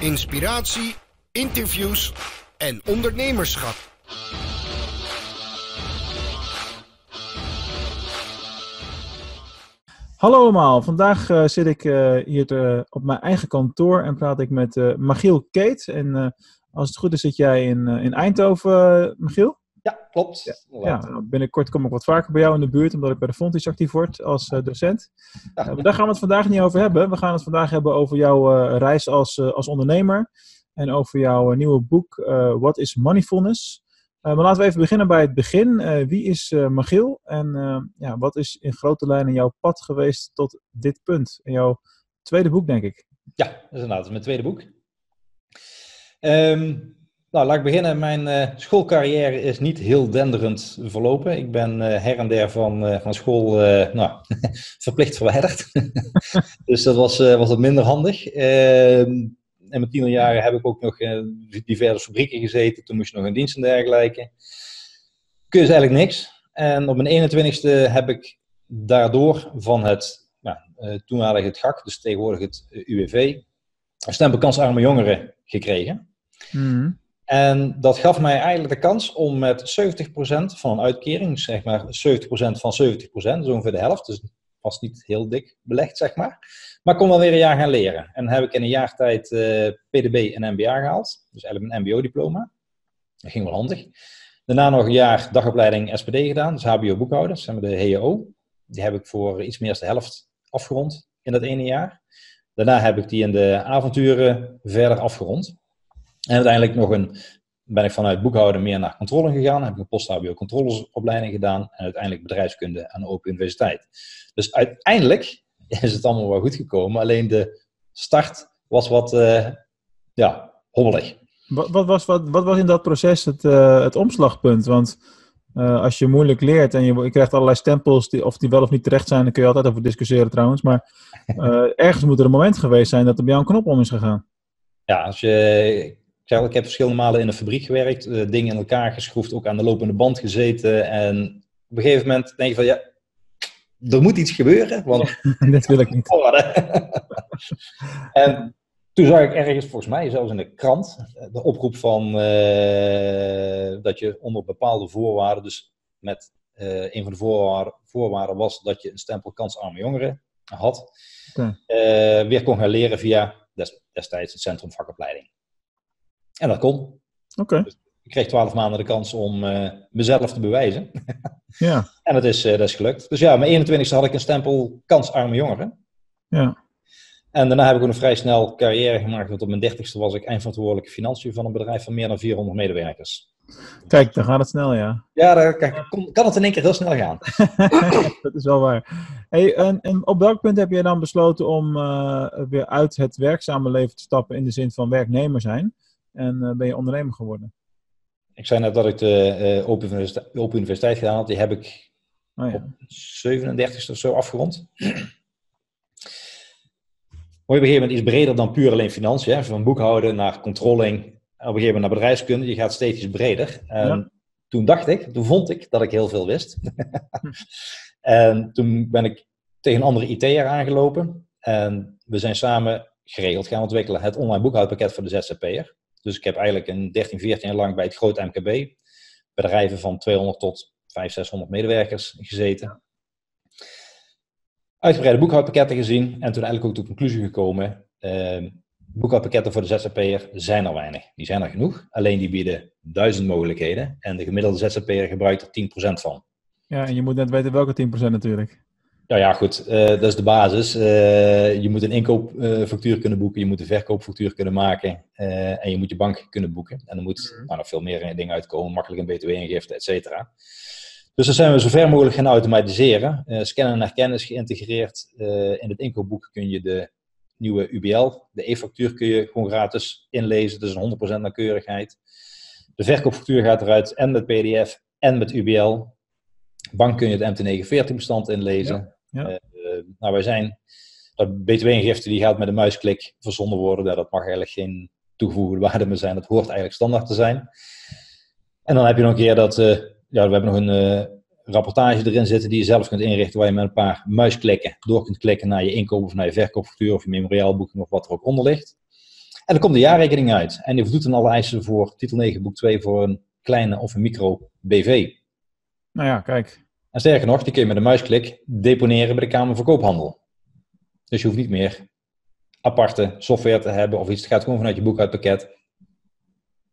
inspiratie, interviews en ondernemerschap. Hallo allemaal, vandaag uh, zit ik uh, hier op mijn eigen kantoor en praat ik met Magiel Keet. En als het goed is zit jij in, in Eindhoven, Magiel? Ja, klopt. Ja, ja, binnenkort kom ik wat vaker bij jou in de buurt, omdat ik bij de Fontis actief word als docent. Ja. daar gaan we het vandaag niet over hebben. We gaan het vandaag hebben over jouw reis als, als ondernemer en over jouw nieuwe boek What is Moneyfulness? Maar laten we even beginnen bij het begin. Wie is Magiel en ja, wat is in grote lijnen jouw pad geweest tot dit punt? In jouw tweede boek, denk ik. Ja, dat is inderdaad mijn tweede boek. Um, nou, laat ik beginnen. Mijn schoolcarrière is niet heel denderend verlopen. Ik ben her en der van, van school nou, verplicht verwijderd. dus dat was, was wat minder handig. Ehm, in mijn tienerjaren heb ik ook nog in diverse fabrieken gezeten. Toen moest je nog in dienst en dergelijke. Kun je eigenlijk niks. En op mijn 21ste heb ik daardoor van het nou, uh, toenmalige het GAK, dus tegenwoordig het uh, UWV, een stempel kansarme jongeren gekregen. Mm. En dat gaf mij eigenlijk de kans om met 70% van een uitkering, zeg maar 70% van 70%, zo ongeveer de helft, dus was niet heel dik belegd, zeg maar. Maar kon wel weer een jaar gaan leren. En heb ik in een jaar tijd uh, PDB en MBA gehaald. Dus eigenlijk een MBO-diploma. Dat ging wel handig. Daarna nog een jaar dagopleiding SPD gedaan. Dus HBO boekhouden, zeg maar de HEO. Die heb ik voor iets meer dan de helft afgerond in dat ene jaar. Daarna heb ik die in de avonturen verder afgerond. En uiteindelijk nog een, ben ik vanuit boekhouden meer naar controle gegaan. Heb ik een post-HBO controlesopleiding gedaan. En uiteindelijk bedrijfskunde aan de Open Universiteit. Dus uiteindelijk is het allemaal wel goed gekomen. Alleen de start was wat uh, ja, hobbelig. Wat, wat, was, wat, wat was in dat proces het, uh, het omslagpunt? Want uh, als je moeilijk leert en je, je, krijgt allerlei stempels, die, of die wel of niet terecht zijn, dan kun je altijd over discussiëren trouwens. Maar ergens moet er een moment geweest zijn dat er bij jou een knop om is gegaan. Ja, als je, ik heb verschillende malen in een fabriek gewerkt, dingen in elkaar geschroefd, ook aan de lopende band gezeten. En op een gegeven moment denk je van ja, er moet iets gebeuren, want dit wil ik niet. en toen zag ik ergens, volgens mij zelfs in de krant, de oproep van uh, dat je onder bepaalde voorwaarden, dus met uh, een van de voorwaarden, voorwaarden, was dat je een stempel kansarme jongeren had, okay. uh, weer kon gaan leren via des, destijds het Centrum Vakopleiding. En dat kon. Oké. Okay. Dus ik kreeg twaalf maanden de kans om uh, mezelf te bewijzen. ja. En dat is, uh, dat is gelukt. Dus ja, mijn 21ste had ik een stempel kansarme jongeren. Ja. En daarna heb ik ook een vrij snel carrière gemaakt. Want op mijn 30ste was ik eindverantwoordelijke financiën van een bedrijf van meer dan 400 medewerkers. Kijk, dan gaat het snel, ja. Ja, dan kan, kan het in één keer heel snel gaan. dat is wel waar. Hey, en, en, op welk punt heb je dan besloten om uh, weer uit het werkzame leven te stappen in de zin van werknemer zijn? En ben je ondernemer geworden? Ik zei net dat ik de uh, Open, Universiteit, Open, Universiteit, gedaan had. Die heb ik oh, ja. op 37 of zo afgerond. Maar op een gegeven moment iets breder dan puur alleen financiën. Hè? Van boekhouden naar controlling. Op een gegeven moment naar bedrijfskunde. Je gaat steeds iets breder. En ja. toen dacht ik, toen vond ik dat ik heel veel wist. en toen ben ik tegen een andere IT'er aangelopen. En we zijn samen geregeld gaan ontwikkelen het online boekhoudpakket voor de ZZP'er. Dus ik heb eigenlijk een 13, 14 jaar lang bij het groot MKB, bedrijven van 200 tot 500, 600 medewerkers gezeten. Uitgebreide boekhoudpakketten gezien en toen eigenlijk ook tot de conclusie gekomen, eh, boekhoudpakketten voor de ZZP'er zijn er weinig. Die zijn er genoeg, alleen die bieden duizend mogelijkheden en de gemiddelde ZZP'er gebruikt er 10% van. Ja, en je moet net weten welke 10% natuurlijk. Nou ja, goed, uh, dat is de basis. Uh, je moet een inkoopfactuur kunnen boeken, je moet een verkoopfactuur kunnen maken uh, en je moet je bank kunnen boeken. En er moet mm. nou, nog veel meer dingen uitkomen, makkelijk een btw-ingifte, et cetera. Dus dat zijn we zo ver mogelijk gaan automatiseren. scannen en herkennen is geïntegreerd. in het inkoopboek kun je de nieuwe UBL, de e-factuur kun je gewoon gratis inlezen. Dus een 100% nauwkeurigheid. De verkoopfactuur gaat eruit en met PDF en met UBL. Bank kun je het MT49-bestand inlezen. Ja. Ja. Uh, nou, wij zijn, dat btw-ingifte die gaat met een muisklik verzonden worden. Dat mag eigenlijk geen toegevoegde waarde meer zijn. Dat hoort eigenlijk standaard te zijn. En dan heb je nog een keer dat, uh, ja, we hebben nog een uh, rapportage erin zitten die je zelf kunt inrichten, waar je met een paar muisklikken door kunt klikken naar je inkoop of naar je verkoopfactuur of je memoriaalboeking of wat er ook onder ligt. En dan komt de jaarrekening uit. En die voldoet dan alle eisen voor titel 9, boek 2 voor een kleine of een micro BV. Nou ja, kijk. En sterker nog, die kun je met een muisklik deponeren bij de Kamer van Koophandel. Dus je hoeft niet meer aparte software te hebben of iets. Het gaat gewoon vanuit je boekhoudpakket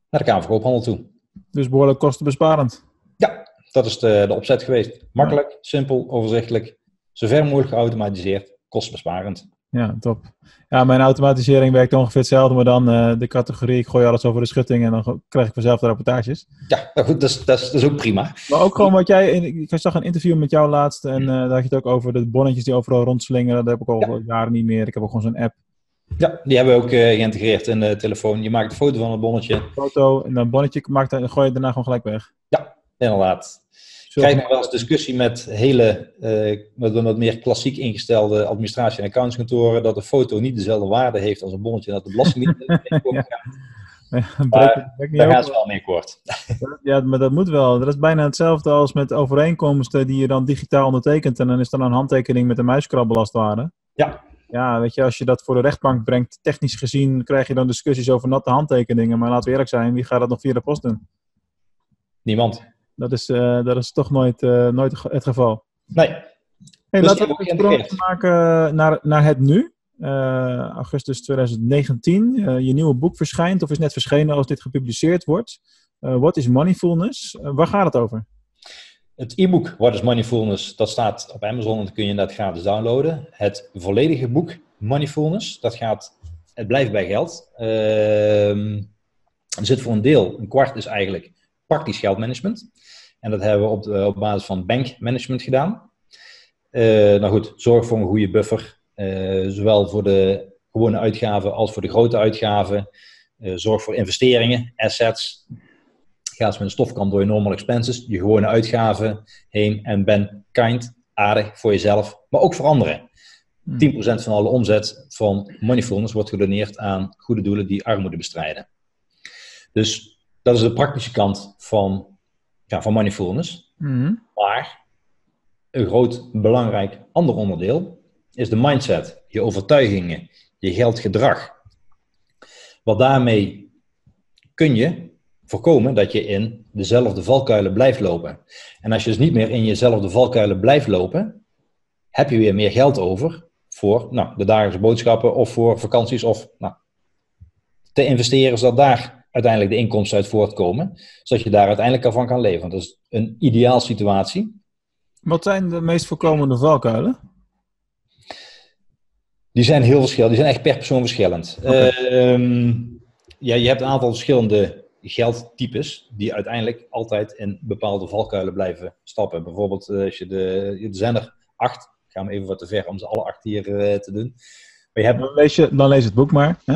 naar de Kamer van Koophandel toe. Dus behoorlijk kostenbesparend. Ja, dat is de, de opzet geweest. Makkelijk, simpel, overzichtelijk, zo ver mogelijk geautomatiseerd, kostenbesparend. Ja, top. Ja, mijn automatisering werkt ongeveer hetzelfde, maar dan uh, de categorie, ik gooi alles over de schutting en dan krijg ik vanzelf de rapportages. Ja, nou goed, dat is, dat, is, dat is ook prima. Maar ook gewoon wat jij, ik zag een interview met jou laatst en uh, daar had je het ook over de bonnetjes die overal rondslingeren. Dat heb ik al ja. jaren niet meer. Ik heb ook gewoon zo'n app. Ja, die hebben we ook uh, geïntegreerd in de telefoon. Je maakt een foto van het bonnetje. Foto en dan bonnetje maakt en gooi je daarna gewoon gelijk weg. Ja, inderdaad. Ik krijg nog wel eens discussie met hele, uh, met wat meer klassiek ingestelde administratie- en accountskantoren, dat een foto niet dezelfde waarde heeft als een bonnetje en dat de belasting niet ja. Maar daar gaat het wel mee kort. Ja, maar dat moet wel. Dat is bijna hetzelfde als met overeenkomsten die je dan digitaal ondertekent en dan is dan een handtekening met een muiskrabbel als het ware. Ja. Ja, weet je, als je dat voor de rechtbank brengt, technisch gezien krijg je dan discussies over natte handtekeningen. Maar laten we eerlijk zijn, wie gaat dat nog via de post doen? Niemand. Dat is, uh, dat is toch nooit, uh, nooit het geval. Nee. Hey, dus laten we een sprong maken naar, naar het nu. Uh, augustus 2019. je nieuwe boek verschijnt of is net verschenen als dit gepubliceerd wordt. What is Moneyfulness? waar gaat het over? Het e-book What is Moneyfulness, dat staat op Amazon en dat kun je inderdaad gratis downloaden. Het volledige boek Moneyfulness, dat gaat, het blijft bij geld. Ehm, er zit voor een deel, een kwart is eigenlijk praktisch geldmanagement. En dat hebben we op, de, op basis van bankmanagement gedaan. Uh, nou goed, zorg voor een goede buffer. Uh, zowel voor de gewone uitgaven als voor de grote uitgaven. Uh, zorg voor investeringen, assets. Ga eens met een stofkant door je normal expenses, je gewone uitgaven heen. En ben kind, aardig voor jezelf, maar ook voor anderen. 10% van alle omzet van Moneyfulness wordt gedoneerd aan goede doelen die armoede bestrijden. Dus dat is de praktische kant van, ja, van Moneyfulness. Mm Maar een groot belangrijk ander onderdeel is de mindset, je overtuigingen, je geldgedrag. Want daarmee kun je voorkomen dat je in dezelfde valkuilen blijft lopen. En als je dus niet meer in jezelfde valkuilen blijft lopen, heb je weer meer geld over voor nou, de dagelijkse boodschappen of voor vakanties of nou, te investeren zodat daar uiteindelijk de inkomsten uit voortkomen, zodat je daar uiteindelijk van kan leven. Dat is een ideaal situatie. Wat zijn de meest voorkomende valkuilen? Die zijn heel verschillend. Die zijn echt per persoon verschillend. Okay. Uh, ja, je hebt een aantal verschillende geldtypes die uiteindelijk altijd in bepaalde valkuilen blijven stappen. Bijvoorbeeld uh, als je de, de zender 8, gaan we even wat te ver om ze alle acht hier uh, te doen. Maar je hebt... dan, lees je, dan lees het boek maar. Hè?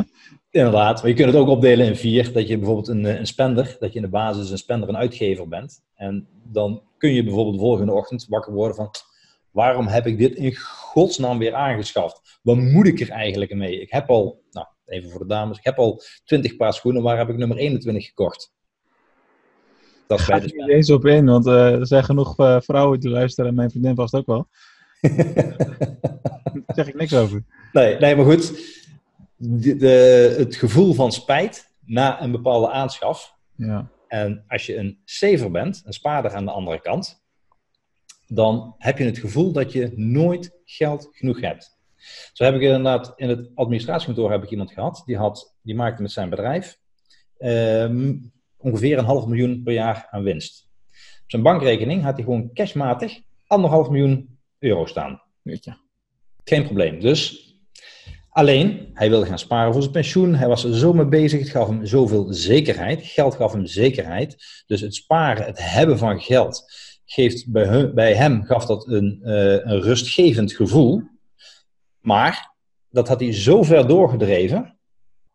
Inderdaad, maar je kunt het ook opdelen in vier. Dat je bijvoorbeeld een, een spender, dat je in de basis een spender, een uitgever bent. En dan kun je bijvoorbeeld de volgende ochtend wakker worden van... Waarom heb ik dit in godsnaam weer aangeschaft? Wat moet ik er eigenlijk mee? Ik heb al, nou, even voor de dames, ik heb al 20 paar schoenen. Waar heb ik nummer 21 gekocht? Dat is bij de niet eens op in, want uh, er zijn genoeg uh, vrouwen die luisteren. En mijn vriendin vast ook wel. Daar zeg ik niks over. Nee, nee maar goed de, de, het gevoel van spijt na een bepaalde aanschaf. Ja. En als je een saver bent, een spaarder aan de andere kant, dan heb je het gevoel dat je nooit geld genoeg hebt. Zo heb ik inderdaad in het administratiekantoor heb ik iemand gehad, die, had, die maakte met zijn bedrijf um, ongeveer een half miljoen per jaar aan winst. Op zijn bankrekening had hij gewoon cashmatig anderhalf miljoen euro staan. Weet je. Geen probleem. Dus Alleen, hij wilde gaan sparen voor zijn pensioen. Hij was er zo mee bezig. Het gaf hem zoveel zekerheid. Geld gaf hem zekerheid. Dus het sparen, het hebben van geld, geeft bij, hem, bij hem gaf dat een, uh, een rustgevend gevoel. Maar dat had hij zo ver doorgedreven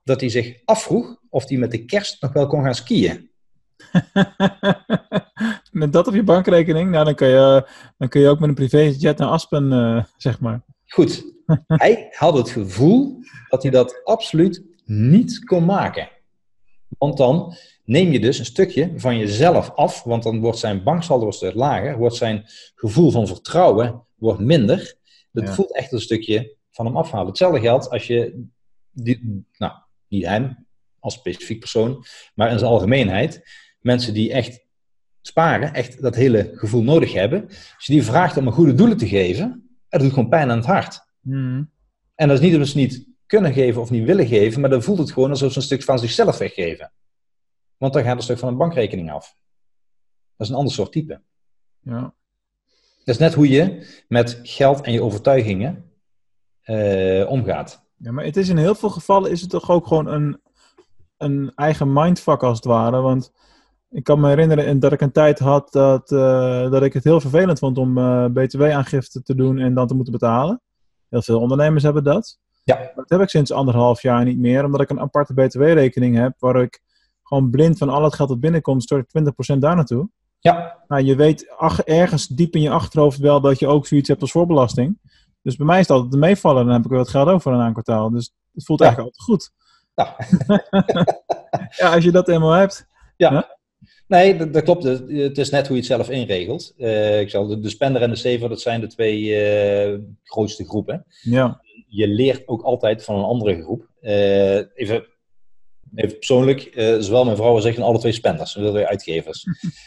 dat hij zich afvroeg of hij met de kerst nog wel kon gaan skiën. met dat op je bankrekening, nou, dan, kun je, dan kun je ook met een privéjet naar Aspen, uh, zeg maar. Goed, hij had het gevoel dat hij dat absoluut niet kon maken. Want dan neem je dus een stukje van jezelf af, want dan wordt zijn banksaldo lager, wordt zijn gevoel van vertrouwen wordt minder. Dat ja. voelt echt een stukje van hem afhalen. Hetzelfde geldt als je die, nou, niet hem als specifiek persoon, maar in zijn algemeenheid, mensen die echt sparen, echt dat hele gevoel nodig hebben, als je die vraagt om een goede doelen te geven, dat doet gewoon pijn aan het hart. Hmm. En dat is niet omdat ze niet kunnen geven of niet willen geven, maar dan voelt het gewoon alsof ze een stuk van zichzelf weggeven. Want dan gaat een stuk van een bankrekening af. Dat is een ander soort type. Ja. Dat is net hoe je met geld en je overtuigingen eh, omgaat. ja, maar het is in heel veel gevallen is het toch ook gewoon een, een eigen mindfuck als het ware. Want ik kan me herinneren dat ik een tijd had dat, eh, dat ik het heel vervelend vond om eh, btw-aangifte te doen en dan te moeten betalen. Heel veel ondernemers hebben dat. Ja. Dat heb ik sinds anderhalf jaar niet meer, omdat ik een aparte btw-rekening heb waar ik gewoon blind van al het geld dat binnenkomt, stort ik 20% daar naartoe. Ja, Nou, je weet ach- ergens diep in je achterhoofd wel dat je ook zoiets hebt als voorbelasting. Dus bij mij is het altijd een meevallen. Dan heb ik weer wat geld over een kwartaal. Dus het voelt Ja. eigenlijk altijd goed. Nou. ja, als je dat eenmaal hebt. Nee, dat, dat klopt. Het is net hoe je het zelf inregelt. Eh, ik zal, de, de spender en de saver, dat zijn de twee eh, grootste groepen. Ja, je leert ook altijd van een andere groep. Eh, even, even persoonlijk, zowel mijn vrouw als ik zijn alle twee spenders, we willen uitgevers.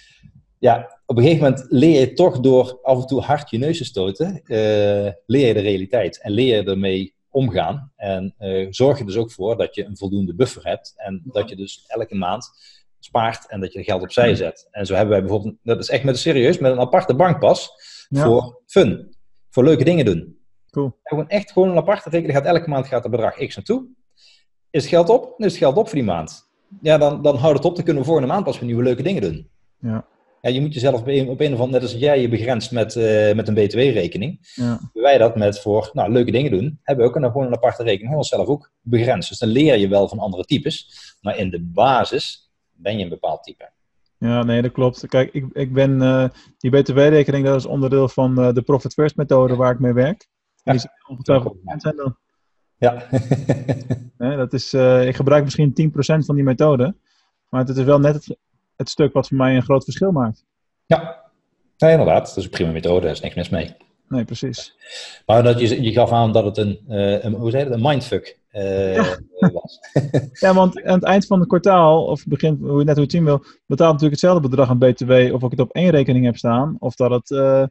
ja, op een gegeven moment leer je toch door af en toe hard je neus te stoten, leer je de realiteit en leer je ermee omgaan. En zorg je dus ook voor dat je een voldoende buffer hebt en dat je dus elke maand spaart en dat je geld opzij zet. En zo hebben wij bijvoorbeeld, dat is echt met serieus, met een aparte bankpas Ja. voor fun, voor leuke dingen doen. cool. En gewoon echt gewoon een aparte rekening. Gaat elke maand gaat er bedrag X naartoe. Is het geld op? Dan is het geld op voor die maand. Ja, dan, dan houdt het op. Dan kunnen we volgende maand pas weer nieuwe leuke dingen doen. Ja, Ja, je moet jezelf op een, op een of andere, net als jij je begrenst met, eh, met een btw-rekening. ja. Wij dat met voor nou, leuke dingen doen, hebben we ook een, gewoon een aparte rekening voor onszelf ook begrensd. Dus dan leer je wel van andere types. Maar in de basis ben je een bepaald type. Ja, nee, dat klopt. Kijk, ik, ik ben, eh, die btw-rekening, dat is onderdeel van eh, de Profit First methode waar ik mee werk. En die zijn ongetwijfeld zijn dan. Ja. Dat is, ik gebruik misschien 10% van die methode. Maar het is wel net het, het stuk wat voor mij een groot verschil maakt. ja. Nee, inderdaad. Dat is een prima methode. Daar is niks mis mee. Nee, precies. Maar dat je, je gaf aan dat het een, eh, een hoe zei je dat, een mindfuck eh, Ja. was. Ja, want aan het eind van het kwartaal, of begin, hoe je net hoe het zien wil, betaalt natuurlijk hetzelfde bedrag aan BTW of ik het op één rekening heb staan, of dat het eh,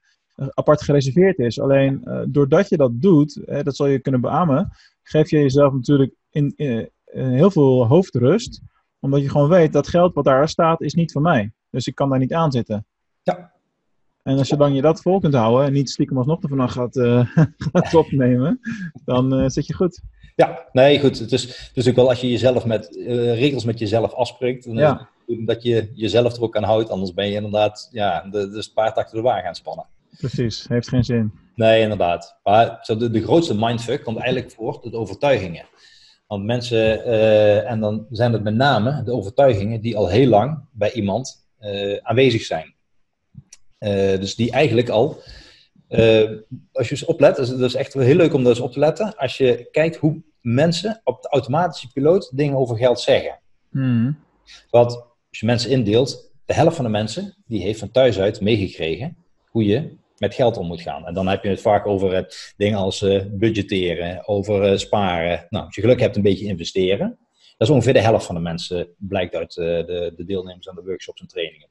apart gereserveerd is. Alleen eh, doordat je dat doet, hè, dat zal je kunnen beamen, geef je jezelf natuurlijk in, in, in heel veel hoofdrust, omdat je gewoon weet dat geld wat daar staat, is niet van mij. Dus ik kan daar niet aan zitten. Ja. En als je dan je dat vol kunt houden en niet stiekem alsnog ervan af gaat, eh, gaat opnemen, dan eh, zit je goed. Ja, nee, goed. Het is, het is natuurlijk wel als je jezelf met eh, regels met jezelf afspreekt, dan Ja. dat je jezelf er ook aan houdt. Anders ben je inderdaad ja, de, de paard achter de wagen aan het spannen. Precies, heeft geen zin. Nee, inderdaad. Maar de, de grootste mindfuck komt eigenlijk voort uit overtuigingen. Want mensen, en dan zijn het met name de overtuigingen die al heel lang bij iemand aanwezig zijn. Eh, dus die eigenlijk al, eh, als je eens oplet, dat is, dat is echt heel leuk om dat eens op te letten. Als je kijkt hoe mensen op de automatische piloot dingen over geld zeggen. Mhm. Want als je mensen indeelt, de helft van de mensen die heeft van thuis uit meegekregen hoe je met geld om moet gaan. En dan heb je het vaak over eh, dingen als eh, budgetteren, over sparen. Nou, als je geluk hebt, een beetje investeren. Dat is ongeveer de helft van de mensen, blijkt uit de, de deelnemers aan de workshops en trainingen.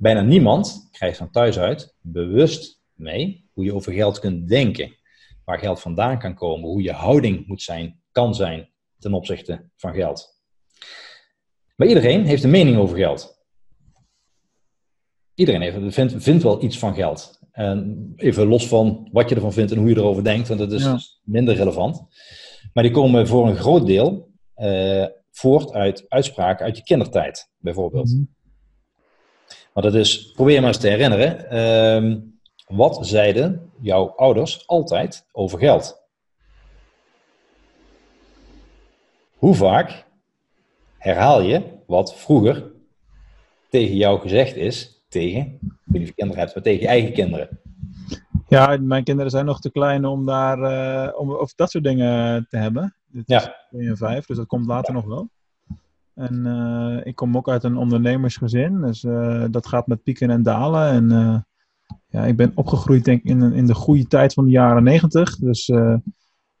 Bijna niemand krijgt van thuis uit bewust mee hoe je over geld kunt denken. Waar geld vandaan kan komen, hoe je houding moet zijn, kan zijn ten opzichte van geld. Maar iedereen heeft een mening over geld. Iedereen heeft, vindt, vindt wel iets van geld. En even los van wat je ervan vindt en hoe je erover denkt, want dat is Ja. minder relevant. Maar die komen voor een groot deel eh, voort uit uitspraken uit je kindertijd, bijvoorbeeld. Mhm. Want het is, probeer je maar eens te herinneren. ehm, wat zeiden jouw ouders altijd over geld? Hoe vaak herhaal je wat vroeger tegen jou gezegd is, tegen, ik weet niet of je kinderen hebt, maar tegen je eigen kinderen? Ja, mijn kinderen zijn nog te klein om daar eh, om over dat soort dingen te hebben. Dit is Ja. 2 en 5, dus dat komt later nog wel. En eh, ik kom ook uit een ondernemersgezin, dus eh, dat gaat met pieken en dalen. En eh, ja, ik ben opgegroeid denk ik in, in de goede tijd van de jaren 90. Dus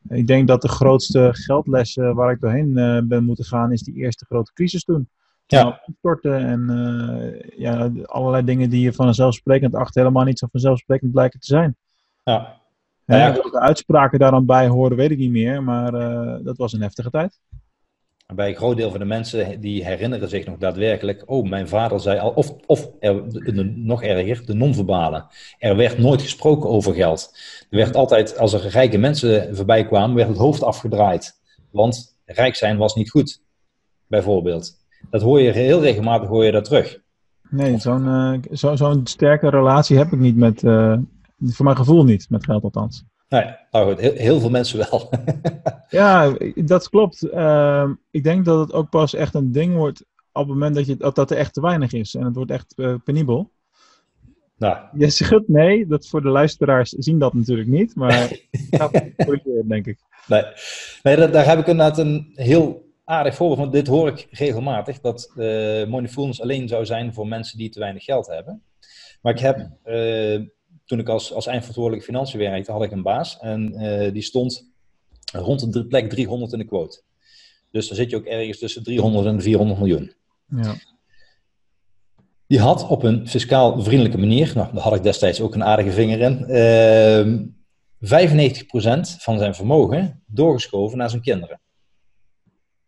Ik denk dat de grootste geldles uh, waar ik doorheen ben moeten gaan, is die eerste grote crisis toen. Ja. Storten en ja, allerlei dingen die je vanzelfsprekend achter helemaal niet zo vanzelfsprekend blijken te zijn. Ja. Ja, ja. de uitspraken daar dan bij horen, weet ik niet meer, maar dat was een heftige tijd. Bij een groot deel van de mensen die herinneren zich nog daadwerkelijk, oh, mijn vader zei al, of, of nog erger, de non-verbale. Er werd nooit gesproken over geld. Er werd altijd, als er rijke mensen voorbij kwamen, werd het hoofd afgedraaid. Want rijk zijn was niet goed, bijvoorbeeld. Dat hoor je heel regelmatig hoor je dat terug. Nee, zo'n uh, zo, zo'n sterke relatie heb ik niet met, uh, voor mijn gevoel niet, met geld althans. Nee, nou goed, heel, heel veel mensen wel. ja, dat klopt. Uh, ik denk dat het ook pas echt een ding wordt op het moment dat, je, dat, er echt te weinig is. En het wordt echt uh, penibel. Nou. Je schudt nee, dat voor de luisteraars zien dat natuurlijk niet, maar denk ik. Nee, nee dat, daar heb ik inderdaad een heel aardig voorbeeld van. Dit hoor ik regelmatig, dat uh, moneyfulness alleen zou zijn voor mensen die te weinig geld hebben. Maar ik heb uh, toen ik als, als eindverantwoordelijke financiën werkte, had ik een baas. En uh, die stond rond de plek 300 in de quote. Dus dan zit je ook ergens tussen 300 en 400 miljoen. Ja. Die had op een fiscaal vriendelijke manier, nou, daar had ik destijds ook een aardige vinger in, uh, 95% van zijn vermogen doorgeschoven naar zijn kinderen.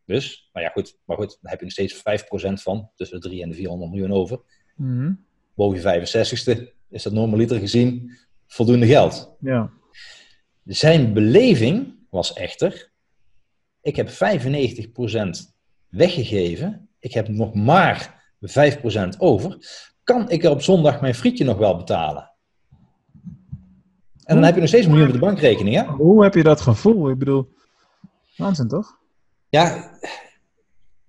Dus, nou ja, goed, maar goed, dan heb je nog steeds 5% van, tussen de 3 en de 400 miljoen over. Mm -hmm. Boven je 65ste is dat normaliter gezien voldoende geld. Ja. Zijn beleving was echter, ik heb 95% weggegeven, ik heb nog maar 5% over, kan ik er op zondag mijn frietje nog wel betalen? En dan heb je nog steeds miljoen op de bankrekening, hè? Hoe heb je dat gevoel? Ik bedoel, waanzin toch? Ja,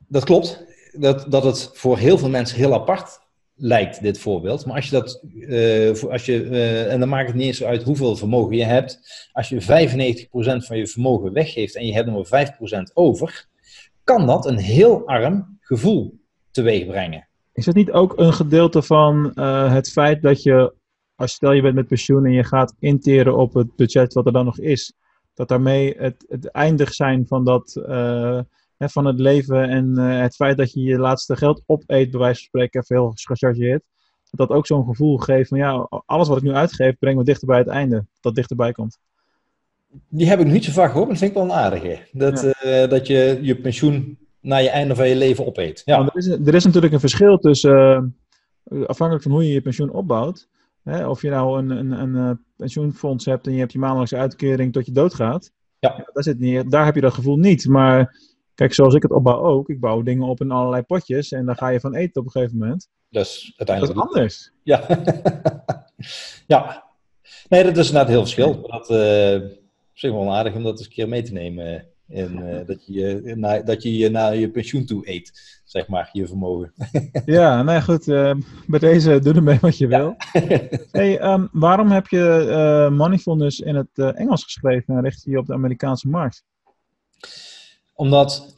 dat klopt. Dat, dat het voor heel veel mensen heel apart lijkt, dit voorbeeld. Maar als je dat, uh, als je, uh, en dan maakt het niet eens uit hoeveel vermogen je hebt. Als je 95% van je vermogen weggeeft en je hebt er maar 5% over, kan dat een heel arm gevoel teweeg brengen. Is het niet ook een gedeelte van uh, het feit dat je, als stel je bent met pensioen en je gaat interen op het budget wat er dan nog is, dat daarmee het, het eindig zijn van dat van het leven en uh, het feit dat je je laatste geld opeet, bij wijze van spreken, even heel gechargeerd. Dat dat ook zo'n gevoel geeft van ja, alles wat ik nu uitgeef, brengt me dichter bij het einde. Dat dichterbij komt. Die heb ik niet zo vaak gehoord, maar dat vind ik wel een aardige. Dat, ja. uh, dat je je pensioen naar je einde van je leven opeet. Ja. er, is, er is natuurlijk een verschil tussen, uh, afhankelijk van hoe je je pensioen opbouwt. Hè, of je nou een, een, een pensioenfonds hebt en je hebt je maandelijkse uitkering tot je doodgaat. Ja. Daar, zit niet, daar heb je dat gevoel niet. Maar Kijk, zoals ik het opbouw ook. Ik bouw dingen op in allerlei potjes en daar ga je van eten op een gegeven moment. Dus uiteindelijk. Dat is anders. Ja. ja. Nee, dat is inderdaad heel verschil. Dat uh, is wel aardig om dat eens een keer mee te nemen. En uh, dat, je, na, dat je je naar je pensioen toe eet, zeg maar, je vermogen. ja, nou ja, goed. Bij deze doe ermee wat je wil. hey, um, waarom heb je Moneyfulness in het Engels geschreven en richt je je op de Amerikaanse markt? Omdat 99%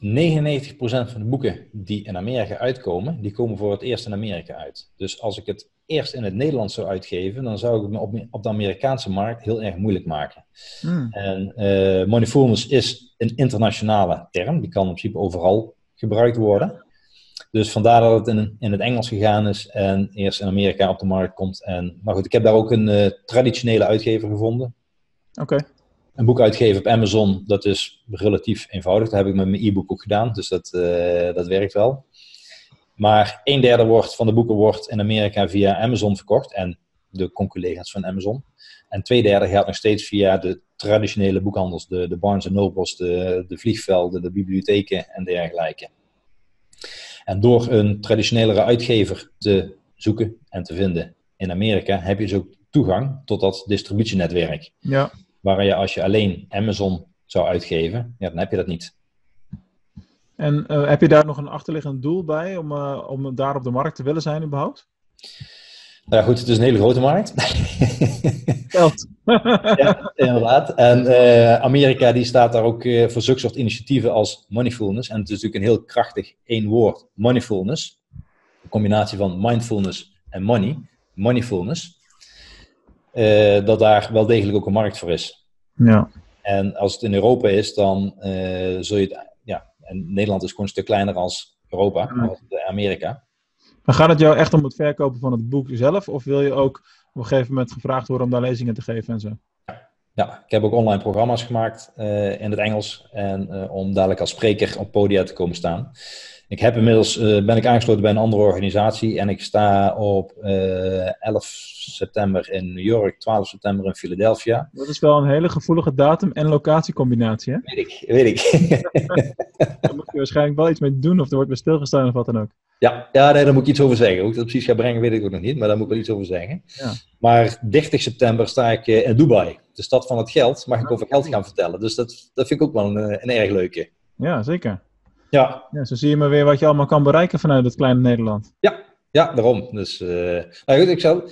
van de boeken die in Amerika uitkomen, die komen voor het eerst in Amerika uit. Dus als ik het eerst in het Nederlands zou uitgeven, dan zou ik het me op, op de Amerikaanse markt heel erg moeilijk maken. Hmm. En uh, is een internationale term, die kan in principe overal gebruikt worden. Dus vandaar dat het in, in het Engels gegaan is en eerst in Amerika op de markt komt. En, maar goed, ik heb daar ook een uh, traditionele uitgever gevonden. Oké. Okay een boek uitgeven op Amazon, dat is relatief eenvoudig. Dat heb ik met mijn e-book ook gedaan, dus dat, uh, dat werkt wel. Maar een derde wordt, van de boeken wordt in Amerika via Amazon verkocht en de conculega's van Amazon. En twee derde gaat nog steeds via de traditionele boekhandels, de, de Barnes Nobles, de, de vliegvelden, de bibliotheken en dergelijke. En door een traditionelere uitgever te zoeken en te vinden in Amerika, heb je dus ook toegang tot dat distributienetwerk. Ja. Waar je als je alleen Amazon zou uitgeven, ja, dan heb je dat niet. En uh, heb je daar nog een achterliggend doel bij om, uh, om daar op de markt te willen zijn überhaupt? Nou ja, goed, het is een hele grote markt. Geld. ja, inderdaad. En uh, Amerika die staat daar ook voor zulke soort initiatieven als moneyfulness. En het is natuurlijk een heel krachtig één woord, moneyfulness. Een combinatie van mindfulness en money. Moneyfulness uh, dat daar wel degelijk ook een markt voor is. Ja. En als het in Europa is, dan zul je het... Ja, en Nederland is gewoon een stuk kleiner als Europa, Ja. als Amerika. Maar gaat het jou echt om het verkopen van het boek zelf? Of wil je ook op een gegeven moment gevraagd worden om daar lezingen te geven en zo? Ja, ik heb ook online programma's gemaakt eh, in het Engels. En eh, om dadelijk als spreker op podia te komen staan. Ik heb inmiddels, eh, ben ik aangesloten bij een andere organisatie. En ik sta op eh 11 september in New York, 12 september in Philadelphia. Dat is wel een hele gevoelige datum- en locatiecombinatie. Hè? Weet ik, weet ik. Daar moet je waarschijnlijk wel iets mee doen of er wordt bij stilgestaan of wat dan ook. ja, ja nee, daar moet ik iets over zeggen. Hoe ik dat precies ga brengen, weet ik ook nog niet. Maar daar moet ik wel iets over zeggen. Ja. Maar 30 september sta ik eh, in Dubai. De stad van het geld. Mag ik over geld gaan vertellen. Dus dat, dat vind ik ook wel een, een erg leuke. Ja, zeker. Ja, Ja, zo zie je maar weer wat je allemaal kan bereiken vanuit het kleine Nederland. Ja, daarom. Dus, eh nou goed, ik zou,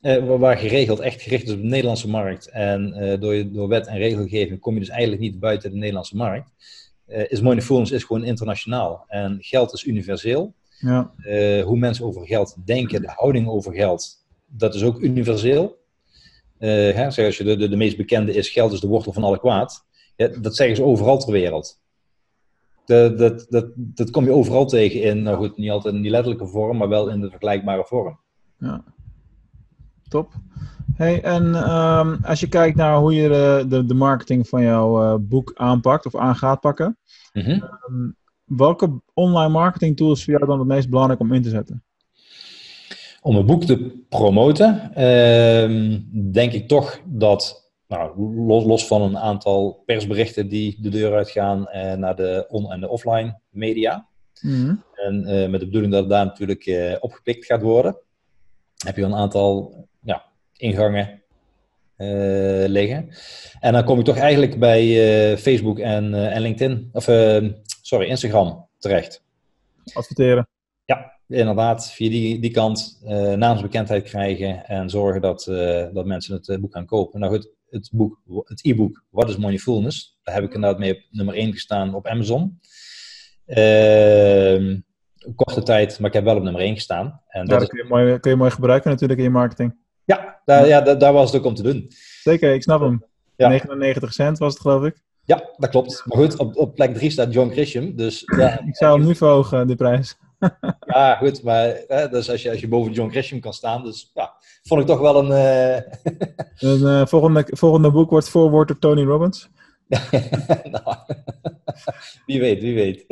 eh, waar- geregeld echt gericht is op de Nederlandse markt en eh, door, door wet en regelgeving kom je dus eigenlijk niet buiten de Nederlandse markt, eh, is Mindfulness is gewoon internationaal. En geld is universeel. Ja, hoe mensen over geld denken, de houding over geld, dat is ook universeel. Hè, zeg als je de, de, de meest bekende is, geld is de wortel van alle kwaad. Ja, dat zeggen ze overal ter wereld. Dat, dat, dat, dat kom je overal tegen in, nou goed, niet altijd in die letterlijke vorm, maar wel in de vergelijkbare vorm. ja. Top. Hey, en ehm, als je kijkt naar hoe je de, de, de marketing van jouw eh, boek aanpakt of aan gaat pakken, Mhm. ehm, welke online marketing tools is voor jou dan het meest belangrijk om in te zetten? Om een boek te promoten, ehm, denk ik toch dat, nou, los, los van een aantal persberichten die de deur uitgaan eh, naar de on- en de offline media, Mhm. En eh, met de bedoeling dat het daar natuurlijk eh, opgepikt gaat worden, heb je een aantal ja, ingangen eh, liggen. En dan kom ik toch eigenlijk bij Facebook en, en LinkedIn, of eh, sorry, Instagram terecht. Adverteren. Ja, inderdaad, via die, die kant naamsbekendheid krijgen en zorgen dat, dat mensen het boek gaan kopen. Nou goed, het boek, het e-book What is Mindfulness? Daar heb ik inderdaad mee op nummer 1 gestaan op Amazon. Ehm, korte tijd, maar ik heb wel op nummer 1 gestaan. En Ja, dat kun je, mooi, kun je mooi gebruiken natuurlijk in je marketing. ja, daar, ja daar, daar was het ook om te doen. Zeker, ik snap hem. Ja. 99 cent was het geloof ik. Ja, dat klopt. Maar goed, op, op plek 3 staat John Grisham. Dus ja, Ik zou hem nu verhogen, de prijs. ja goed. Maar hè, dus als, je, als je boven John Grisham kan staan, dus ja, vond ik toch wel een... eh, Een eh, volgende, volgende boek wordt voorwoord door Tony Robbins. nou, wie weet, wie weet.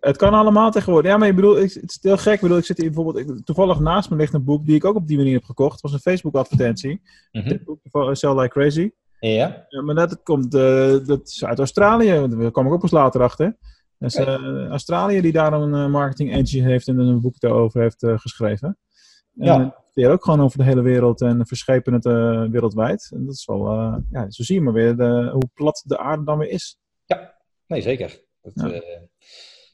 Het kan allemaal tegenwoordig. Ja, maar ik bedoel, ik, het is heel gek. Ik bedoel, ik zit hier bijvoorbeeld, ik- toevallig naast me ligt een boek die ik ook op die manier heb gekocht. Het was een Facebook-advertentie. Dit boek van Sell Like Crazy. Ja, Ja, maar dat komt eh, dat is uit Australië. Daar kwam ik ook pas later achter. Dus eh, Australië die daar een marketing agency heeft en een boek daarover heeft geschreven. En Ja. Die ook gewoon over de hele wereld en verschepen het eh, wereldwijd. En dat is wel, eh, ja, zo zie je maar weer de, hoe plat de aarde dan weer is. nee, zeker. Dat, Ja. eh,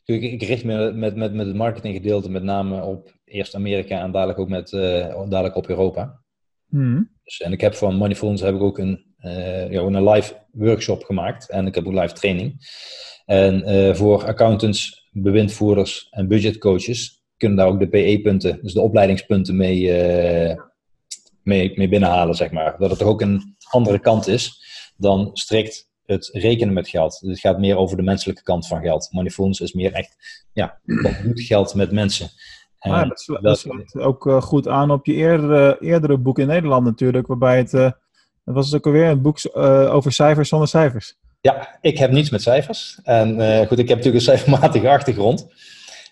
ik, ik richt me met, met, met het marketinggedeelte met name op eerst Amerika en dadelijk ook met, dadelijk op Europa. Mhm. Dus, en ik heb van Moneyfulness heb ik ook een, ja, een live workshop gemaakt en ik heb ook live training. En voor accountants, bewindvoerders en budgetcoaches kunnen daar ook de PE-punten, dus de opleidingspunten mee, eh, mee, mee binnenhalen, zeg maar. Dat het toch ook een andere kant is dan strikt het rekenen met geld. Dus het gaat meer over de menselijke kant van geld. Moneyfulness is meer echt, ja, wat doet geld met mensen? En Ah, dat, sluit ook eh, goed aan op je eerdere, eerdere boek in Nederland natuurlijk, waarbij het, eh, dat was ook alweer een boek over cijfers zonder cijfers. Ja, ik heb niets met cijfers. En goed, ik heb natuurlijk een cijfermatige achtergrond.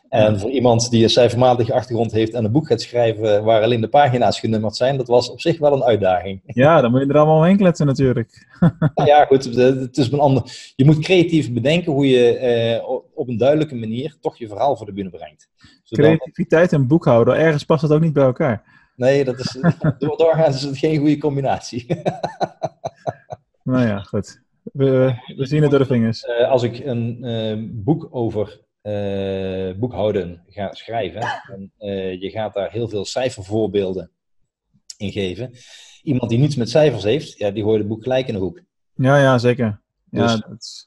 En voor iemand die een cijfermatige achtergrond heeft en een boek gaat schrijven waar alleen de pagina's genummerd zijn, dat was op zich wel een uitdaging. Ja, dan moet je er allemaal omheen kletsen natuurlijk. nou ja, goed, het is een ander. Je moet creatief bedenken hoe je eh, op- een duidelijke manier toch je verhaal voor de bühne brengt. Zodat- Creativiteit en boekhouden, ergens past het ook niet bij elkaar. nee, dat is, door, doorgaans is het geen goede combinatie. Nou ja, goed. We, we zien het door de vingers. Eh, als ik een eh, boek over boekhouden ga schrijven, en eh, je gaat daar heel veel cijfervoorbeelden in geven. Iemand die niets met cijfers heeft, ja, die gooit het boek gelijk in de hoek. Ja, ja, zeker. Ja, Dus- dat is-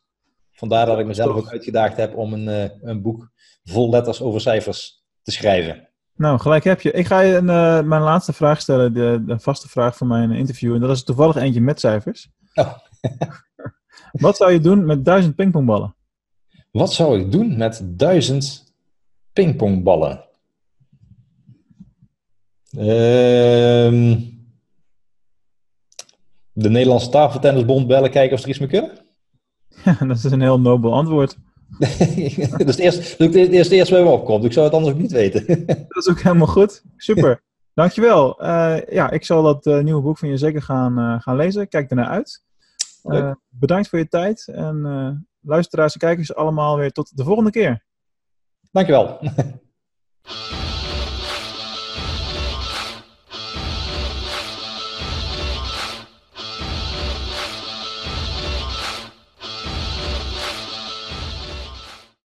Vandaar dat ik mezelf ook uitgedaagd heb om een, eh, een boek vol letters over cijfers te schrijven. Nou, gelijk heb je. Ik ga je een, eh, mijn laatste vraag stellen, de, de vaste vraag van mijn interview. En dat is toevallig eentje met cijfers. Oh. Wat zou je doen met duizend pingpongballen? Wat zou ik doen met duizend pingpongballen? Ehm, de Nederlandse Tafeltennisbond bellen, kijken of ze er iets mee kunnen? Ja, dat is een heel nobel antwoord. dat is het eerste, dat is het eerste me opkomt. Ik zou het anders ook niet weten. Dat is ook helemaal goed. Super. Dankjewel. Uh, ja, ik zal dat uh, nieuwe boek van je zeker gaan, uh, gaan lezen. Kijk ernaar uit. bedankt voor je tijd. En luisteraars en kijkers allemaal weer tot de volgende keer. Dankjewel.